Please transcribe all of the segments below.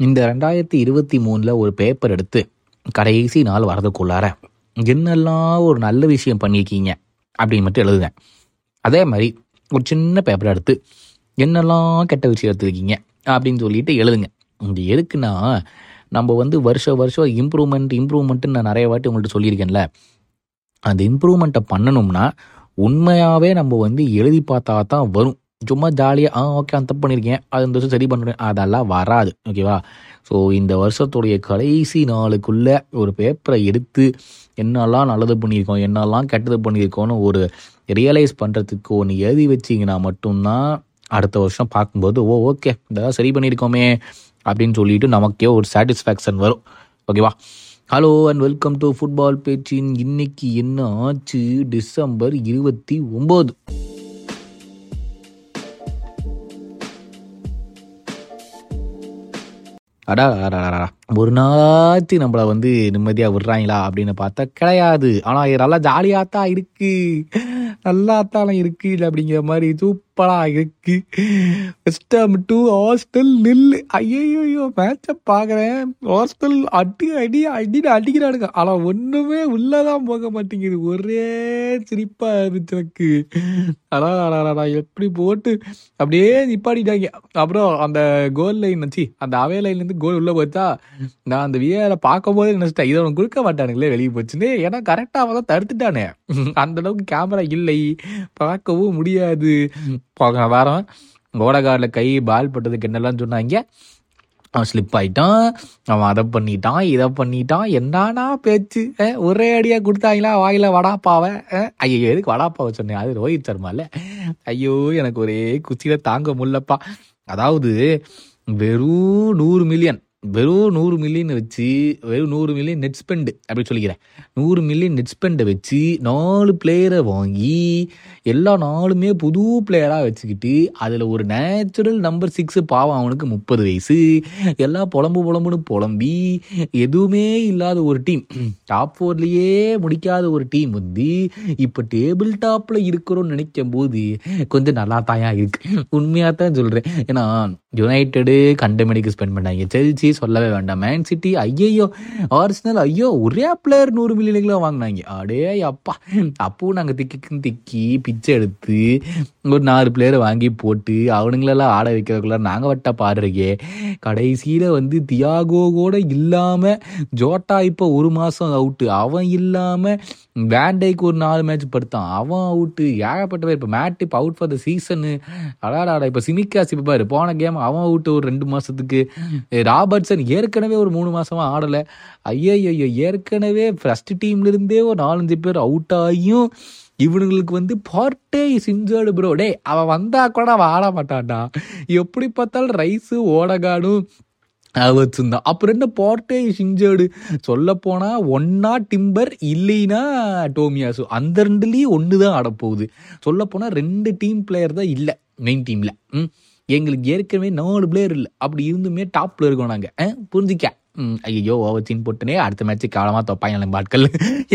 இந்த ரெண்டாயிரத்தி இருபத்தி மூணில் ஒரு பேப்பர் எடுத்து கடைசி நாள் வரதுக்குள்ளார என்னெல்லாம் ஒரு நல்ல விஷயம் பண்ணியிருக்கீங்க? அப்படின்னு மட்டும் எழுதுவேன் அதே மாதிரி ஒரு சின்ன பேப்பர் எடுத்து என்னெல்லாம் கெட்ட விஷயம் எடுத்துருக்கீங்க? அப்படின்னு சொல்லிட்டு எழுதுங்க. இது எதுக்குன்னா நம்ம வந்து வருஷம் வருஷம் இம்ப்ரூவ்மெண்ட் இம்ப்ரூவ்மெண்ட்டுன்னு நான் நிறைய வாட்டி உங்கள்கிட்ட சொல்லியிருக்கேன்ல. அந்த இம்ப்ரூவ்மெண்ட்டை பண்ணணும்னா உண்மையாகவே நம்ம வந்து எழுதி பார்த்தா தான் வரும். சும்மா ஜாலியாக ஆ ஓகே அந்த தப்பு பண்ணியிருக்கேன் அது இந்த வருஷம் சரி பண்ணுறேன் அதெல்லாம் வராது ஓகேவா ஸோ இந்த வருஷத்துடைய கடைசி நாளுக்குள்ளே ஒரு பேப்பரை எடுத்து என்னெல்லாம் நல்லது பண்ணியிருக்கோம் என்னெல்லாம் கெட்டது பண்ணியிருக்கோன்னு ஒரு ரியலைஸ் பண்ணுறதுக்கு ஒன்று எழுதி வச்சிங்கன்னா மட்டும்தான் அடுத்த வருஷம் பார்க்கும்போது ஓ ஓகே இதெல்லாம் சரி பண்ணியிருக்கோமே அப்படின்னு சொல்லிட்டு நமக்கே ஒரு சாட்டிஸ்ஃபேக்ஷன் வரும் ஓகேவா hello and welcome to football பேச்சின் இன்னைக்கு என்ன ஆச்சு? டிசம்பர் இருபத்தி ஒம்பது. அடா அடா, ஒரு நாச்சு நம்மளை வந்து நிம்மதியாக விடுறாங்களா அப்படின்னு பார்த்தா கிடையாது. ஆனால் நல்லா ஜாலியாக தான் இருக்கு. நல்லாத்தாலும் இருக்குது இருக்கு அப்படிங்கிற மாதிரி சூப்பராக இருக்கு. வெஸ்டம் டு ஹாஸ்டல் நில்லு. ஐயோ மேட்சை பார்க்குறேன் ஹாஸ்டல் அடி அடி அடின்னு அடிக்கிறானுங்க. ஆனால் ஒன்றுமே உள்ளதான் போக மாட்டேங்குது. ஒரே சிரிப்பாக இருந்துச்சு எனக்கு. அதான் அடாடா எப்படி போட்டு அப்படியே நிப்பாடிட்டாங்க அப்புறம் அந்த கோல் லைன் வச்சு அந்த அவே லைன்லேருந்து கோல் உள்ளே போச்சா? நான் அந்த விஏஆரை பார்க்கும் போது நினச்சிட்டேன். இதை அவனுக்கு கொடுக்க மாட்டானுங்களே வெளியே போச்சுன்னு. ஏன்னா கரெக்டாக அவன் தான் தடுத்துட்டானே. அந்த அளவுக்கு கேமரா இல்லை. பார்க்கவும் முடியாது. போக வாரம் ஓடகாரில் கை பால் பட்டதுக்கு என்னெல்லாம் சொன்னாங்க? அவன் ஸ்லிப் ஆகிட்டான் அவன் அதை பண்ணிட்டான் இதை பண்ணிட்டான். என்னன்னா பேச்சு? ஒரே அடியாக கொடுத்தாங்களா? வாயில் வடாப்பாவை? ஐயோ எதுக்கு வடாப்பாவை சொன்னேன் அது ரோஹித் சர்மால. ஐயோ எனக்கு ஒரே குச்சியில் தாங்க முடியலப்பா. அதாவது வெறும் நூறு மில்லியன் வெறும் நூறு மில்லியன் வச்சு வெறும் நூறு மில்லியன் நெட் ஸ்பெண்டு அப்படி சொல்லிக்கிறேன். நூறு மில்லியன் நெட் ஸ்பெண்டை வச்சு நாலு பிளேயரை வாங்கி எல்லா நாளுமே புது பிளேயராக வச்சுக்கிட்டு அதில் ஒரு நேச்சுரல் நம்பர் சிக்ஸு பாவம் அவனுக்கு முப்பது வயசு. எல்லாம் புலம்பு புலம்புன்னு புலம்பி எதுவுமே இல்லாத ஒரு டீம் டாப் ஃபோர்லேயே முடிக்காத ஒரு டீம் வந்து இப்போ டேபிள் டாப்பில் இருக்கிறோன்னு நினைக்கும் போது கொஞ்சம் நல்லா தாயாக இருக்குது உண்மையாக தான் சொல்கிறேன் ஏன்னா யுனைடெடு கண்டமணிக்கு ஸ்பெண்ட் பண்ணாங்க. செல்சி சொல்லவே வேண்டாம். மேன் சிட்டி ஐயையோ ஆர்சனல் ஐயோ ஒரே பிளேயர் நூறு மில்லியனுக்குலாம் வாங்கினாங்க. அடே அப்பா. அப்பவும் நாங்கள் திக்கிக்குன்னு திக்கி பிச்சை எடுத்து ஒரு நாலு பிளேயரை வாங்கி போட்டு அவனுங்களெல்லாம் ஆட வைக்கிறதுக்குள்ள நாங்கள் வட்ட பாடுறீங்க கடைசியில் வந்து தியாகோ கூட இல்லாமல் ஜோட்டா இப்போ ஒரு மாதம் அவுட்டு அவன் இல்லாமல் வேண்டைக்கு ஒரு நாலு மேட்ச் படுத்தான். அவன் அவுட்டு ஏகப்பட்ட பேர் இப்போ மேட் இப்போ அவுட் ஃபார் த சீசனு அடாடாடா இப்போ சிமிக்காஸ் இப்போ பாரு போன கேம் அவன் அவுட்டு ஒரு ரெண்டு மாதத்துக்கு ராபர்ட் ராபர்ட்சன் ஏற்கனவே ஒரு மூணு மாசமா ஆடலை. ஐயோ ஏற்கனவே ஃபர்ஸ்ட் டீம்ல இருந்தே ஒரு நாலஞ்சு பேர் அவுட் ஆகியும் இவனுங்களுக்கு வந்து பார்ட்டே சிஞ்சோடு ப்ரோ டே அவன் வந்தா கூட அவன் ஆட மாட்டான்டா. எப்படி பார்த்தாலும் ரைஸு ஓடகாடும் வச்சுருந்தான் அப்புறம் என்ன பார்ட்டே இன்ஜர்டு சொல்ல போனால் ஒன்னா டிம்பர் இல்லைன்னா டோமியாசு. அந்த ரெண்டுலேயும் ஒன்று தான் ஆடப்போகுது. சொல்ல ரெண்டு டீம் பிளேயர் தான் இல்லை மெயின் டீமில் ம். எங்களுக்கு ஏற்கனவே நாலு பிளேயர் இல்லை. அப்படி இருந்துமே டாப்பில் இருக்கோம் நாங்கள் புரிஞ்சிக்க. ஐயோ ஓவர் சீன் போட்டுனே அடுத்த மேட்ச்சு காலமாக தொப்பாங்க நம்ம ஆட்கள்.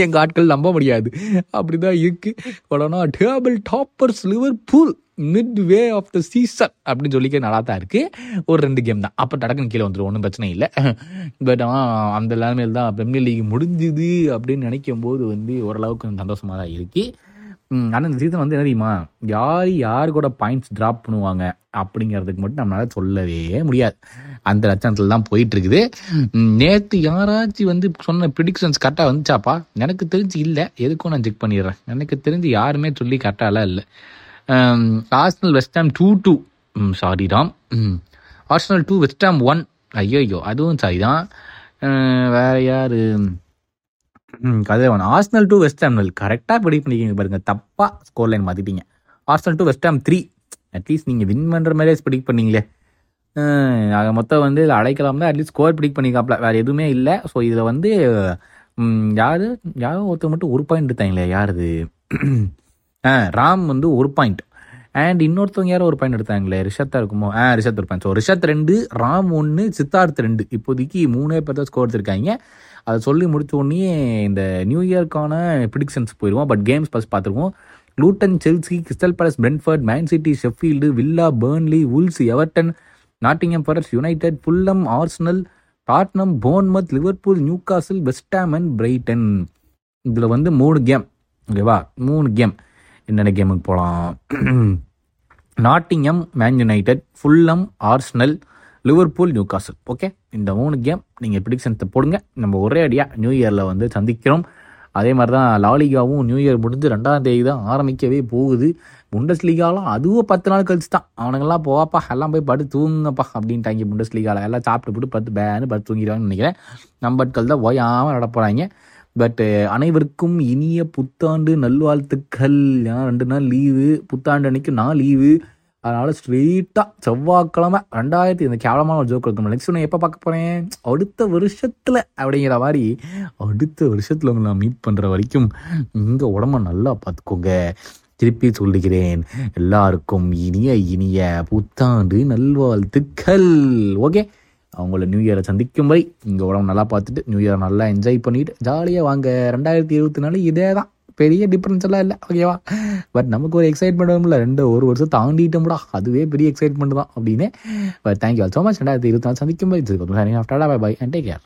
எங்கள் ஆட்கள் நம்ப முடியாது. அப்படிதான் இருக்குது உடனே table toppers Liverpool midway of the season அப்படின்னு சொல்லிக்க நல்லா தான் இருக்குது ஒரு ரெண்டு கேம் தான். அப்போ டடக்குன்னு கீழே வந்துடும் ஒன்றும் பிரச்சனை இல்லை. பட் ஆனால் அந்த நிலைமையில் தான் ப்ரீமியர் லீக் முடிஞ்சுது அப்படின்னு நினைக்கும் போது வந்து ஓரளவுக்கு சந்தோஷமாக தான் இருக்குது ஆனால் இந்த சீசன் வந்து என்ன தெரியுமா யார் யார் கூட பாயிண்ட்ஸ் ட்ராப் பண்ணுவாங்க அப்படிங்கிறதுக்கு மட்டும் நம்மளால சொல்லவே முடியாது. அந்த லட்சணத்தில் தான் போயிட்டு இருக்குது நேற்று யாராச்சும் வந்து சொன்ன ப்ரிடிக்ஷன்ஸ் கரெக்டாக வந்துச்சாப்பா? எனக்கு தெரிஞ்சு இல்லை. எதுக்கும் நான் செக் பண்ணிடுறேன். எனக்கு தெரிஞ்சு யாருமே சொல்லி கரெக்டாலாம் இல்லை. Arsenal West Ham two two sorry Ram. Arsenal two West Ham one ஐயோ அதுவும் சாரி தான் வேற யாரு? ம், கதை வேணும் ஆர்ஸ்னல் டு வெஸ்ட் ஹாம் கரெக்டாக ப்ரெடிக்ட் பண்ணிக்கிங்க பாருங்க. தப்பாக score line மாற்றிட்டீங்க Arsenal to West Ham three at least நீங்கள் வின் பண்ணுற மாதிரியே ப்ரெடிக்ட் பண்ணீங்களே. ஆக மொத்தம் வந்து இதில் அழைக்கலாம் தான். அட்லீஸ்ட் ஸ்கோர் ப்ரிடிக் பண்ணிக்காப்ல வேறு எதுவுமே இல்லை. ஸோ இதில் வந்து யார்? யாரும் யாரோ ஒருத்தர் மட்டும் ஒரு பாயிண்ட் எடுத்தாங்களே. யார் இது ராம் வந்து ஒரு பாயிண்ட் அண்ட் இன்னொருத்தவங்க யாரோ ஒரு பையன் எடுத்தாங்களே ரிஷத்தா இருக்குமோ? ஆ ரிஷத் ஒரு ஸோ ரிஷத் ரெண்டு ராம் ஒன்று சித்தார்த் ரெண்டு. இப்போதைக்கு மூணே பேர் தான் ஸ்கோர் எடுத்திருக்காங்க. அதை சொல்லி முடித்த உடனே இந்த நியூ இயர்க்கான ப்ரிடிக்ஷன்ஸ் போயிடுவோம். பட் கேம்ஸ் ஃபஸ்ட் பார்த்துருவோம். Luton Chelsea Crystal Palace Brentford Man City Sheffield Villa Burnley Wolves Everton Nottingham Forest United Fulham Arsenal Tottenham Bournemouth Liverpool Newcastle West Ham and Brighton இதில் வந்து மூணு கேம் ஓகேவா மூணு game என்னென்ன கேமுக்கு போகலாம் Nottingham Man United Fulham Arsenal Liverpool Newcastle okay இந்த மூணு கேம் நீங்கள் ப்ரிடிக்ஷன்ஸை போடுங்க. நம்ம ஒரே அடியாக நியூ இயரில் வந்து சந்திக்கிறோம். அதே மாதிரி தான் லாலிகாவும் நியூ இயர் முடிஞ்சு ரெண்டாம் தேதி தான் ஆரம்பிக்கவே போகுது. புண்டஸ் லீகாலாம் அதுவும் பத்து நாள் கழிச்சு தான். அவனுங்கெல்லாம் போவாப்பா எல்லாம் போய் படுத்து தூங்கப்பா அப்படின்ட்டாங்க புண்டஸ் லீகாவில் எல்லாம் சாப்பிட்டு போட்டு பத்து பேனு படுத்து தூங்கிடுவாங்கன்னு நினைக்கிறேன். நம்பட்கள் தான் ஓயாமல் நடப்போகிறாங்க பட் eh, அனைவருக்கும் இனிய புத்தாண்டு நல்வாழ்த்துக்கள். ஏன்னா ரெண்டு நாள் லீவு புத்தாண்டு அன்னைக்கு நான் லீவு அதனால் ஸ்ட்ரெயிட்டாக செவ்வாய்க்கிழமை ரெண்டாயிரத்தி இந்த கேவலமான ஒரு ஜோக் இருக்கும் நெக்ஸ்ட் நான் எப்போ பார்க்க போகிறேன் அடுத்த வருஷத்தில் அப்படிங்கிற மாதிரி அடுத்த வருஷத்தில் உங்களை நான் மீட் பண்ணுற வரைக்கும் உங்கள் உடம்ப நல்லா பார்த்துக்கோங்க. திருப்பி சொல்லுகிறேன். எல்லாருக்கும் இனிய இனிய புத்தாண்டு நல்வாழ்த்துக்கள். ஓகே அவங்கள நியூ இயரை சந்திக்கும் வரை இங்கே உடம்பு நல்லா பார்த்துட்டு நியூ இயரை நல்லா என்ஜாய் பண்ணிட்டு ஜாலியாக வாங்க. ரெண்டாயிரத்தி இருபத்தி நாலு இதே தான் பெரிய டிஃப்ரென்ஸ் எல்லாம் இல்லை ஓகேவா பட் நமக்கு ஒரு எக்ஸைட்மெண்ட் இல்லை ரெண்டு ஒரு வருஷம் தாண்டிட்டோம்டா. அதுவே பெரிய எக்ஸைட்மெண்ட் தான் அப்படின்னு. But thank you all so much ரெண்டாயிரத்தி இருபத்தி நாலு சந்திக்கும் போது bye bye and take care